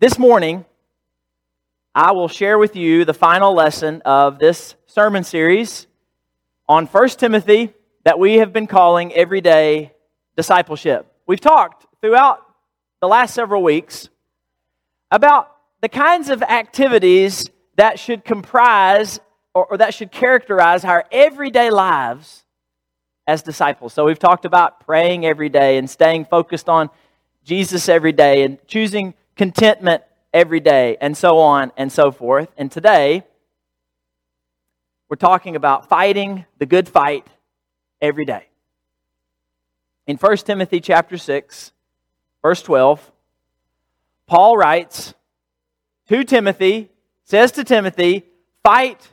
This morning, I will share with you the final lesson of this sermon series on 1 Timothy that we have been calling Everyday Discipleship. We've talked throughout the last several weeks about the kinds of activities that should comprise or, or, that should characterize our everyday lives as disciples. So we've talked about praying every day and staying focused on Jesus every day and choosing contentment every day and so on and so forth. And today, we're talking about fighting the good fight every day. In 1 Timothy chapter 6, verse 12, Paul writes to Timothy, says to Timothy, fight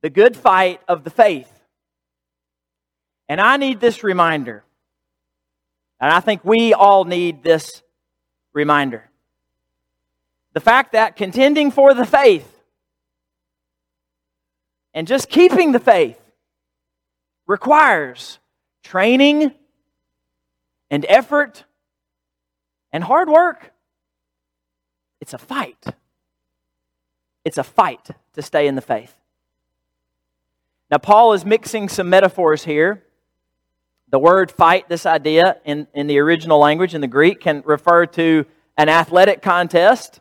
the good fight of the faith. And I need this reminder. And I think we all need this reminder. The fact that contending for the faith and just keeping the faith requires training and effort and hard work. It's a fight. It's a fight to stay in the faith. Now, Paul is mixing some metaphors here. The word fight, this idea in, in the original language, in the Greek, can refer to an athletic contest.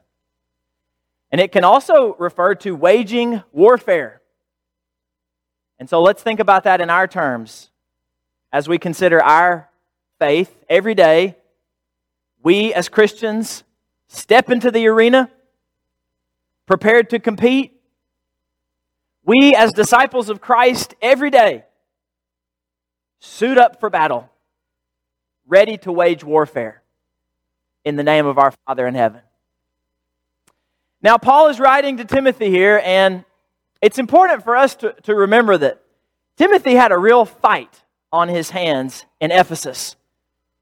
And it can also refer to waging warfare. And so let's think about that in our terms as we consider our faith every day. We as Christians step into the arena prepared to compete we, as disciples of Christ, every day suit up for battle, ready to wage warfare in the name of our Father in heaven. Now, Paul is writing to Timothy here, and it's important for us to, to remember that Timothy had a real fight on his hands in Ephesus.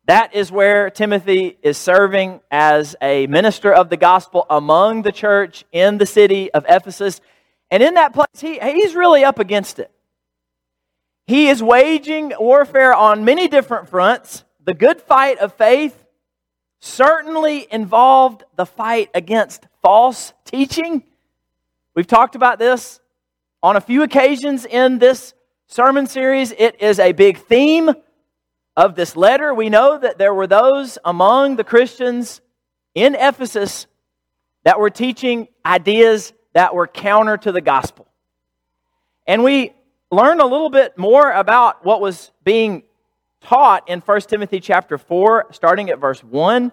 That is where Timothy is serving as a minister of the gospel among the church in the city of Ephesus. And in that place, he, he's really up against it. He is waging warfare on many different fronts. The good fight of faith certainly involved the fight against false teaching. We've talked about this on a few occasions in this sermon series. It is a big theme of this letter. We know that there were those among the Christians in Ephesus that were teaching ideas that were counter to the gospel. And we learned a little bit more about what was being taught in 1 Timothy chapter 4, starting at verse 1.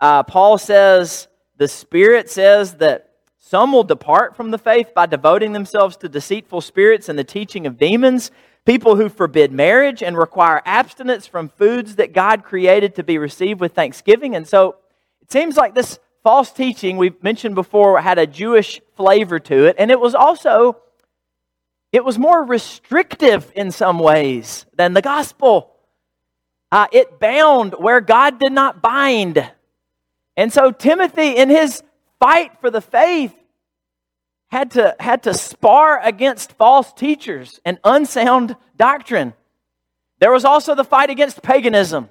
Uh, Paul says, The Spirit says that some will depart from the faith by devoting themselves to deceitful spirits and the teaching of demons, people who forbid marriage and require abstinence from foods that God created to be received with thanksgiving. And so it seems like this false teaching we've mentioned before had a Jewish flavor to it, and it was also it was more restrictive in some ways than the gospel. Uh, it bound where God did not bind. And so Timothy, in his fight for the faith, had to, had to spar against false teachers and unsound doctrine. There was also the fight against paganism.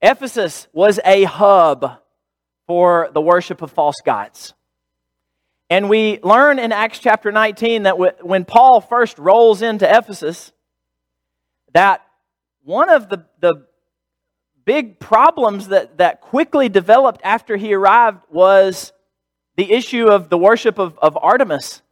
Ephesus was a hub for the worship of false gods. And we learn in Acts chapter 19 that when Paul first rolls into Ephesus, that one of the, the big problems that, that quickly developed after he arrived was the issue of the worship of, of Artemis,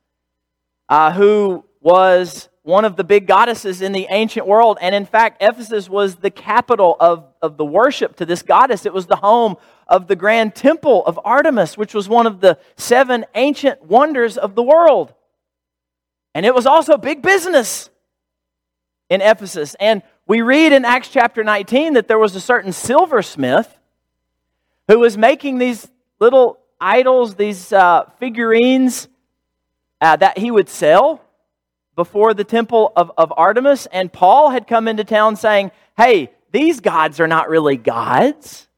uh, who was one of the big goddesses in the ancient world. And in fact, Ephesus was the capital of, of the worship to this goddess. It was the home of the grand temple of Artemis, which was one of the seven ancient wonders of the world. And it was also big business in Ephesus. And we read in Acts chapter 19 that there was a certain silversmith who was making these little idols, these uh, figurines uh, that he would sell before the temple of, of Artemis, and Paul had come into town saying, Hey, these gods are not really gods.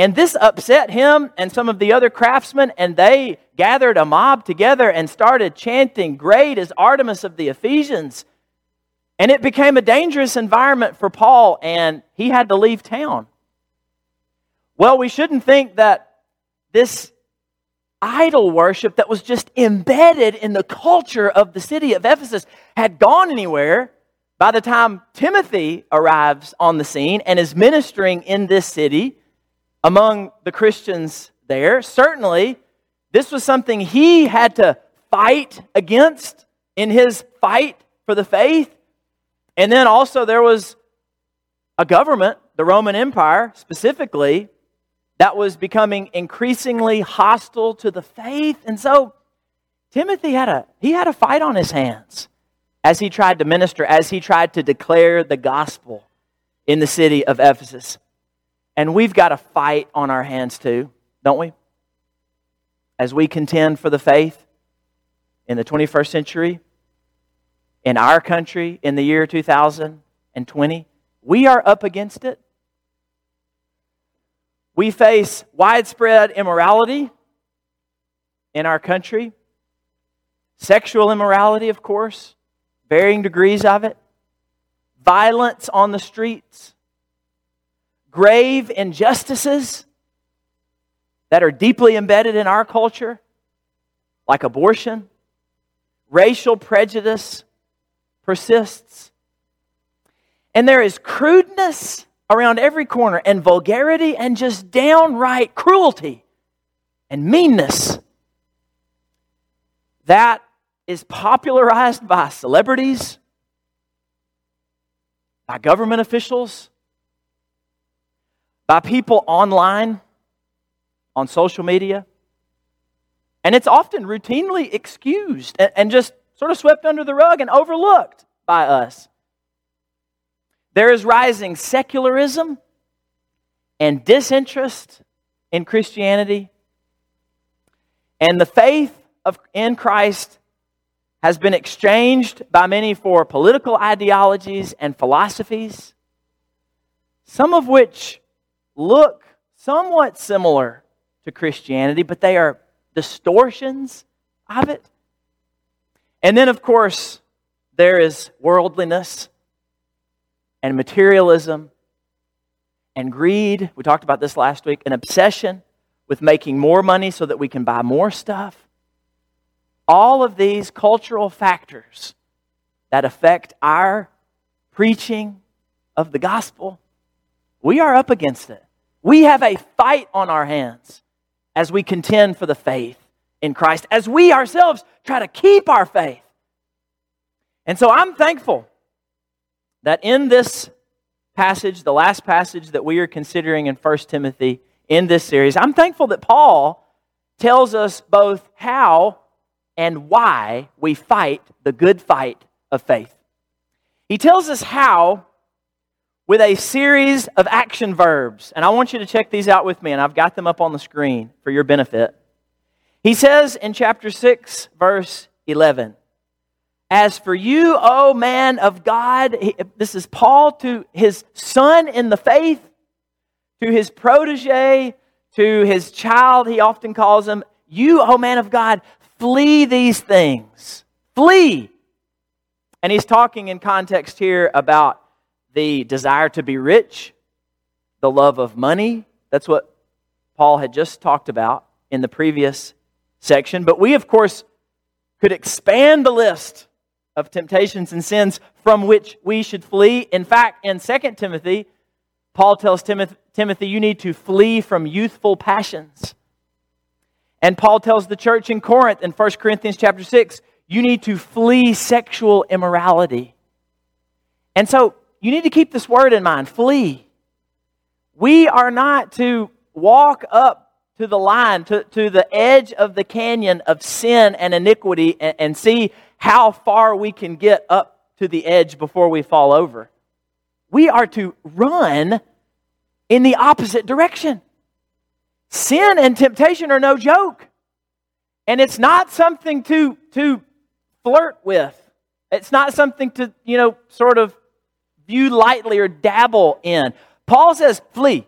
And this upset him and some of the other craftsmen, and they gathered a mob together and started chanting, Great is Artemis of the Ephesians. And it became a dangerous environment for Paul, and he had to leave town. Well, we shouldn't think that this idol worship that was just embedded in the culture of the city of Ephesus had gone anywhere by the time Timothy arrives on the scene and is ministering in this city among the Christians there. Certainly, this was something he had to fight against in his fight for the faith. And then also, there was a government, the Roman Empire specifically, that was becoming increasingly hostile to the faith. And so, Timothy had a, he had a fight on his hands as he tried to minister, as he tried to declare the gospel in the city of Ephesus. And we've got a fight on our hands too, don't we? As we contend for the faith in the 21st century, in our country in the year 2020, we are up against it. We face widespread immorality in our country, sexual immorality, of course, varying degrees of it, violence on the streets, grave injustices that are deeply embedded in our culture, like abortion, racial prejudice persists. And there is crudeness around every corner, and vulgarity, and just downright cruelty and meanness. That is popularized by celebrities, by government officials, by people online, on social media. And it's often routinely excused and, just sort of swept under the rug and overlooked by us. There is rising secularism and disinterest in Christianity. And the faith of, in Christ has been exchanged by many for political ideologies and philosophies, some of which look somewhat similar to Christianity, but they are distortions of it. And then, of course, there is worldliness and materialism and greed. We talked about this last week an obsession with making more money so that we can buy more stuff. All of these cultural factors that affect our preaching of the gospel, we are up against it. We have a fight on our hands as we contend for the faith in Christ, as we ourselves try to keep our faith. And so I'm thankful that in this passage, the last passage that we are considering in 1 Timothy in this series, I'm thankful that Paul tells us both how and why we fight the good fight of faith. He tells us how with a series of action verbs. And I want you to check these out with me, and I've got them up on the screen for your benefit. He says in chapter 6, verse 11, as for you, O man of God, this is Paul to his son in the faith, to his protege, to his child, he often calls him, You, O man of God, flee these things. Flee. And he's talking in context here about the desire to be rich, the love of money. That's what Paul had just talked about in the previous section. But we, of course, could expand the list of temptations and sins from which we should flee. In fact, in 2 Timothy, Paul tells Timothy, you need to flee from youthful passions. And Paul tells the church in Corinth in 1 Corinthians chapter 6, you need to flee sexual immorality. And so you need to keep this word in mind flee. We are not to walk up to the line, to, to the edge of the canyon of sin and iniquity, and, and see how far we can get up to the edge before we fall over. We are to run in the opposite direction. Sin and temptation are no joke. And it's not something to, to flirt with. It's not something to, you know, sort of view lightly or dabble in. Paul says, flee.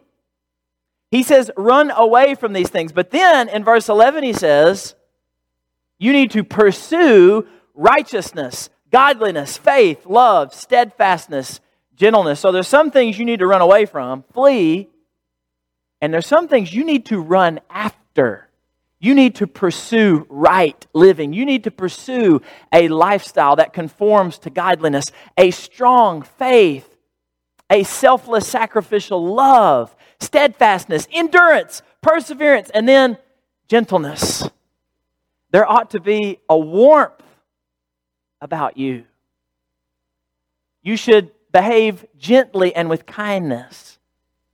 He says, run away from these things. But then in verse 11, he says, you need to pursue righteousness, godliness, faith, love, steadfastness, gentleness. So there's some things you need to run away from, flee, and there's some things you need to run after. You need to pursue right living. You need to pursue a lifestyle that conforms to godliness, a strong faith, a selfless sacrificial love, steadfastness, endurance, perseverance, and then gentleness. There ought to be a warmth about you. You should behave gently and with kindness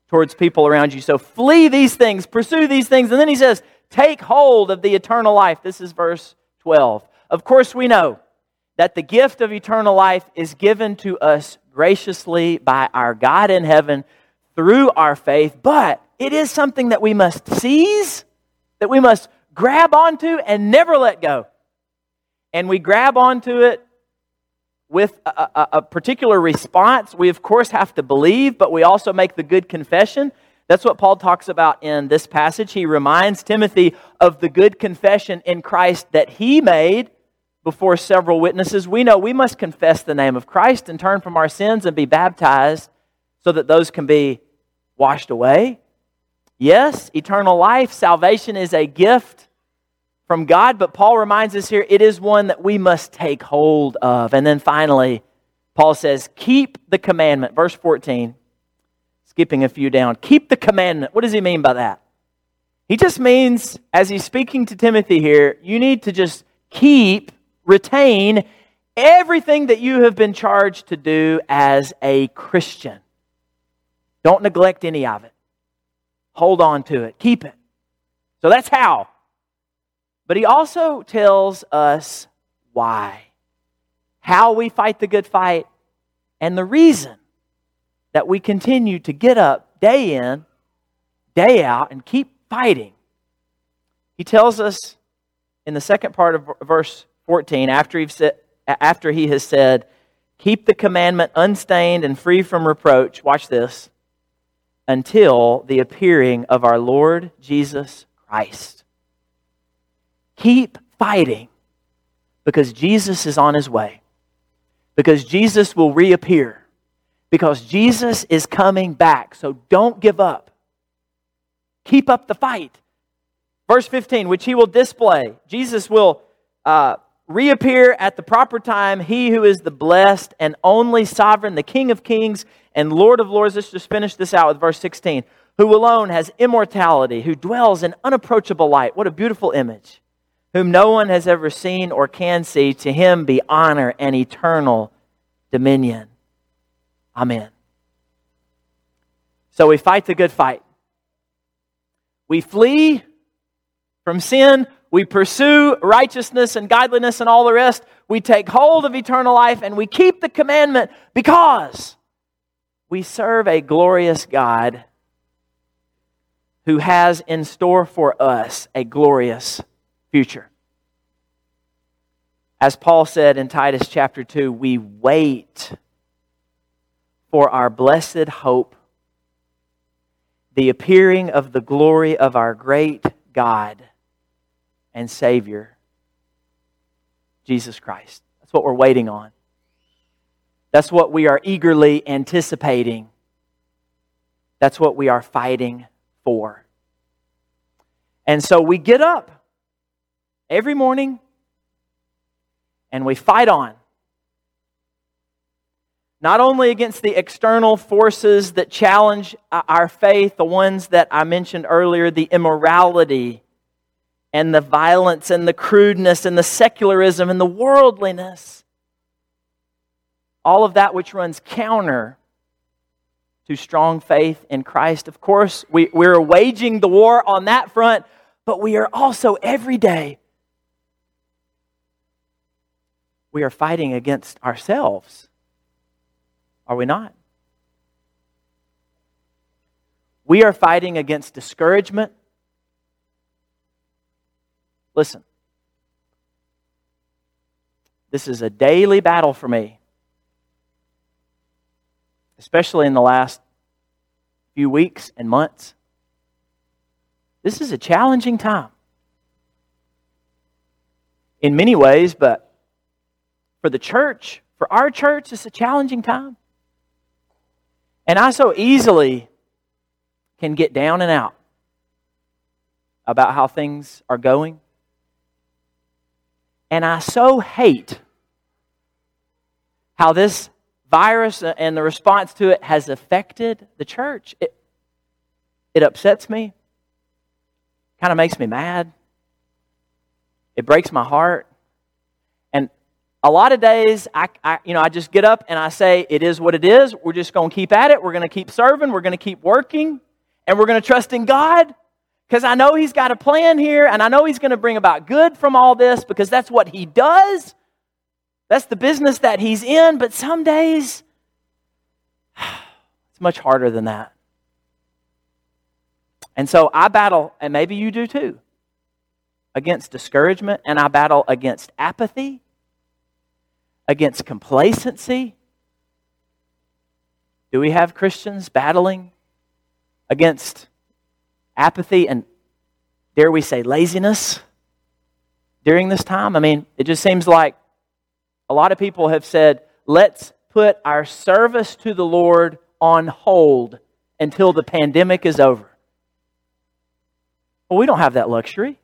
towards people around you. So flee these things, pursue these things. And then he says, take hold of the eternal life. This is verse 12. Of course, we know that the gift of eternal life is given to us graciously by our God in heaven through our faith, but it is something that we must seize, that we must grab onto and never let go. And we grab onto it with a, a, a, particular response. We, of course, have to believe, but we also make the good confession. That's what Paul talks about in this passage. He reminds Timothy of the good confession in Christ that he made before several witnesses. We know we must confess the name of Christ and turn from our sins and be baptized so that those can be washed away. Yes, eternal life, salvation is a gift from God, but Paul reminds us here it is one that we must take hold of. And then finally, Paul says, Keep the commandment. Verse 14, skipping a few down. Keep the commandment. What does he mean by that? He just means, as he's speaking to Timothy here, you need to just keep, retain everything that you have been charged to do as a Christian. Don't neglect any of it. Hold on to it. Keep it. So that's how. But he also tells us why, how we fight the good fight, and the reason that we continue to get up day in, day out, and keep fighting. He tells us in the second part of verse 14, after, said, after he has said, Keep the commandment unstained and free from reproach, watch this, until the appearing of our Lord Jesus Christ Keep fighting because Jesus is on his way, because Jesus will reappear, because Jesus is coming back. So don't give up. Keep up the fight. Verse 15, which he will display. Jesus will uh, reappear at the proper time. He who is the blessed and only sovereign, the King of kings and Lord of lords. Let's just finish this out with verse 16. Who alone has immortality, who dwells in unapproachable light. What a beautiful image whom no one has ever seen or can see, to him be honor and eternal dominion. Amen. So we fight the good fight. We flee from sin. We pursue righteousness and godliness and all the rest. We take hold of eternal life and we keep the commandment because we serve a glorious God who has in store for us a glorious future. As Paul said in Titus chapter 2, we wait for our blessed hope, the appearing of the glory of our great God and Savior, Jesus Christ. That's what we're waiting on. That's what we are eagerly anticipating. That's what we are fighting for. And so we get up every morning and we fight on. Not only against the external forces that challenge our faith, the ones that I mentioned earlier, the immorality and the violence and the crudeness and the secularism and the worldliness, all of that which runs counter to strong faith in Christ. Of course, we, we're waging the war on that front, but we are also every day we are fighting against ourselves. Are we not? We are fighting against discouragement. Listen, this is a daily battle for me, especially in the last few weeks and months. This is a challenging time in many ways, but for the church, for our church, it's a challenging time. And I so easily can get down and out about how things are going. And I so hate how this virus and the response to it has affected the church. It, it upsets me, kind of makes me mad. It breaks my heart. A lot of days, I, I, you know, I just get up and I say, it is what it is. We're just going to keep at it. We're going to keep serving. We're going to keep working. And we're going to trust in God because I know He's got a plan here and I know He's going to bring about good from all this because that's what He does. That's the business that He's in. But some days, it's much harder than that. And so I battle, and maybe you do too, against discouragement, and I battle against apathy, against complacency. Do we have Christians battling against apathy and, dare we say, laziness during this time? I mean, it just seems like a lot of people have said, let's put our service to the Lord on hold until the pandemic is over. Well, we don't have that luxury.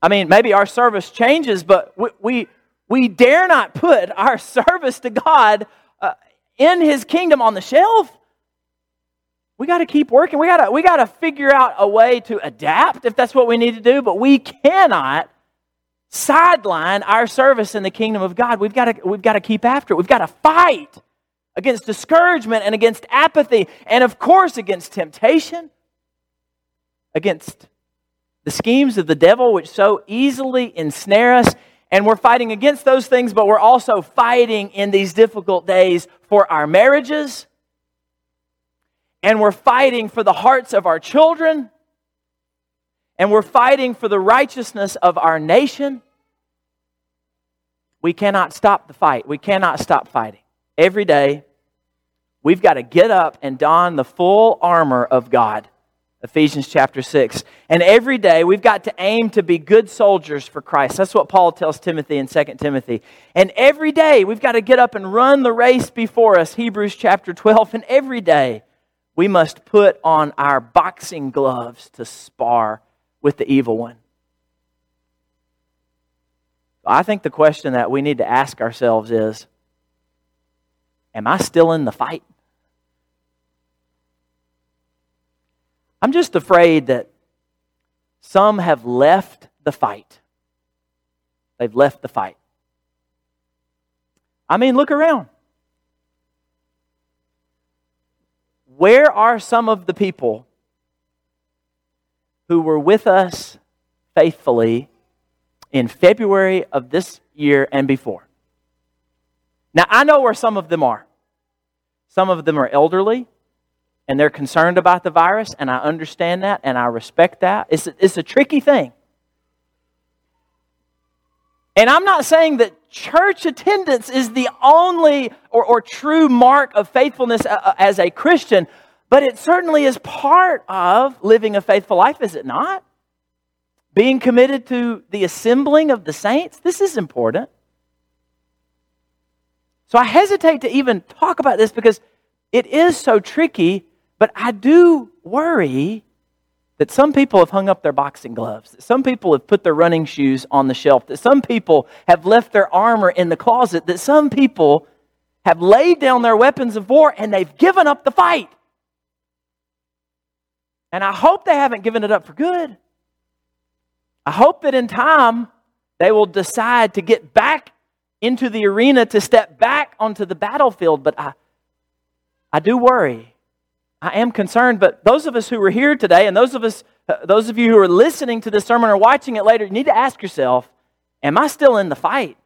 I mean, maybe our service changes, but we, we, we dare not put our service to God uh, in His kingdom on the shelf. We got to keep working. We got to we got to figure out a way to adapt if that's what we need to do, but we cannot sideline our service in the kingdom of God. We've got to we've got to keep after it. We've got to fight against discouragement and against apathy and of course against temptation against the schemes of the devil, which so easily ensnare us. And we're fighting against those things, but we're also fighting in these difficult days for our marriages. And we're fighting for the hearts of our children. And we're fighting for the righteousness of our nation. We cannot stop the fight. We cannot stop fighting. Every day, we've got to get up and don the full armor of God Ephesians chapter 6. And every day we've got to aim to be good soldiers for Christ. That's what Paul tells Timothy in 2 Timothy. And every day we've got to get up and run the race before us, Hebrews chapter 12. And every day we must put on our boxing gloves to spar with the evil one. I think the question that we need to ask ourselves is Am I still in the fight? I'm just afraid that some have left the fight. They've left the fight. I mean, look around. Where are some of the people who were with us faithfully in February of this year and before? Now, I know where some of them are. Some of them are elderly and they're concerned about the virus, and I understand that and I respect that. It's a, it's a tricky thing. And I'm not saying that church attendance is the only or, or true mark of faithfulness uh, uh, as a Christian, but it certainly is part of living a faithful life, is it not? Being committed to the assembling of the saints, this is important. So I hesitate to even talk about this because it is so tricky but I do worry that some people have hung up their boxing gloves, that some people have put their running shoes on the shelf, that some people have left their armor in the closet, that some people have laid down their weapons of war and they've given up the fight. And I hope they haven't given it up for good. I hope that in time they will decide to get back into the arena, to step back onto the battlefield. But I, I do worry I am concerned, but those of us who are here today and those of us uh, those of you who are listening to this sermon or watching it later, you need to ask yourself, am I still in the fight?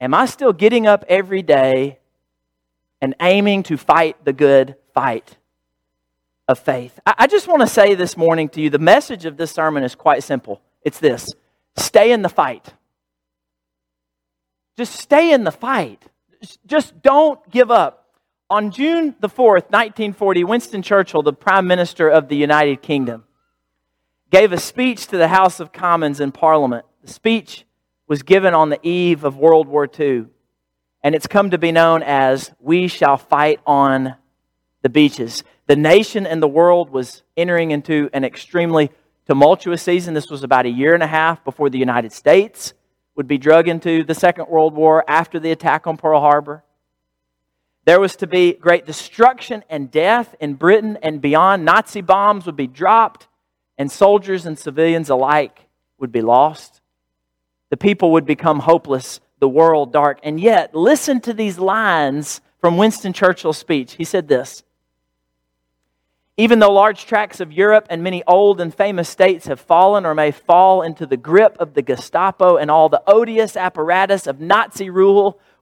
Am I still getting up every day and aiming to fight the good fight of faith? I, I just want to say this morning to you the message of this sermon is quite simple. It's this stay in the fight. Just stay in the fight. Just don't give up. On June the 4th, 1940, Winston Churchill, the Prime Minister of the United Kingdom, gave a speech to the House of Commons in Parliament. The speech was given on the eve of World War II. And it's come to be known as We Shall Fight on the Beaches. The nation and the world was entering into an extremely tumultuous season. This was about a year and a half before the United States would be drug into the Second World War after the attack on Pearl Harbor. There was to be great destruction and death in Britain and beyond. Nazi bombs would be dropped, and soldiers and civilians alike would be lost. The people would become hopeless, the world dark. And yet, listen to these lines from Winston Churchill's speech. He said this Even though large tracts of Europe and many old and famous states have fallen or may fall into the grip of the Gestapo and all the odious apparatus of Nazi rule,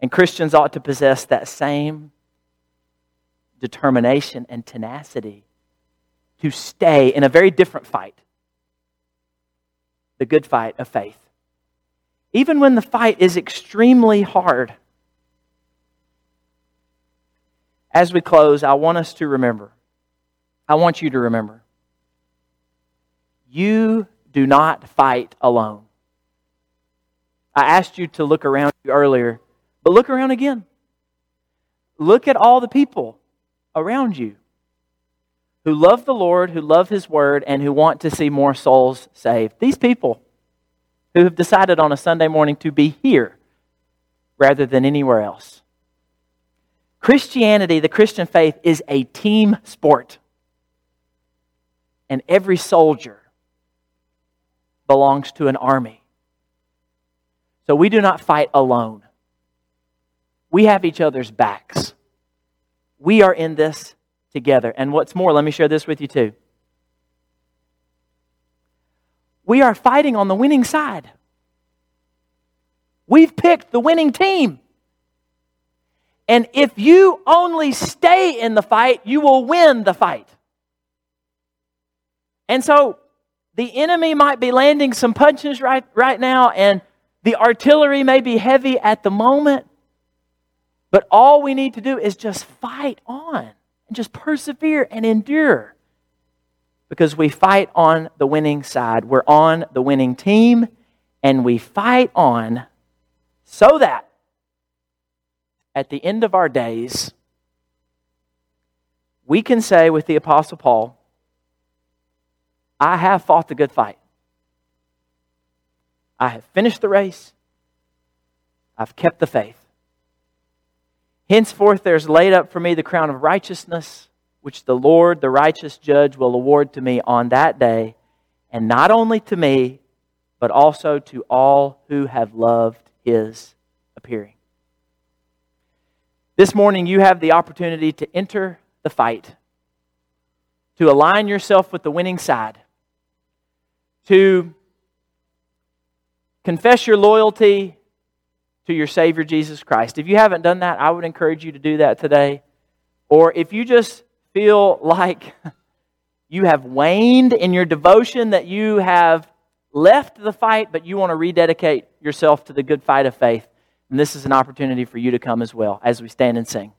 And Christians ought to possess that same determination and tenacity to stay in a very different fight the good fight of faith. Even when the fight is extremely hard. As we close, I want us to remember, I want you to remember, you do not fight alone. I asked you to look around you earlier but look around again. Look at all the people around you who love the Lord, who love His Word, and who want to see more souls saved. These people who have decided on a Sunday morning to be here rather than anywhere else. Christianity, the Christian faith, is a team sport. And every soldier belongs to an army. So we do not fight alone we have each other's backs. We are in this together. And what's more, let me share this with you too. We are fighting on the winning side. We've picked the winning team. And if you only stay in the fight, you will win the fight. And so the enemy might be landing some punches right, right now, and the artillery may be heavy at the moment. But all we need to do is just fight on and just persevere and endure because we fight on the winning side. We're on the winning team and we fight on so that at the end of our days, we can say with the Apostle Paul, I have fought the good fight. I have finished the race. I've kept the faith. Henceforth there is laid up for me the crown of righteousness, which the Lord, the righteous judge, will award to me on that day, and not only to me, but also to all who have loved his appearing. This morning, you have the opportunity to enter the fight, to align yourself with the winning side, to confess your loyalty to your Savior Jesus Christ. If you haven't done that, I would encourage you to do that today. Or if you just feel like you have waned in your devotion, that you have left the fight, but you want to rededicate yourself to the good fight of faith, and this is an opportunity for you to come as well as we stand and sing.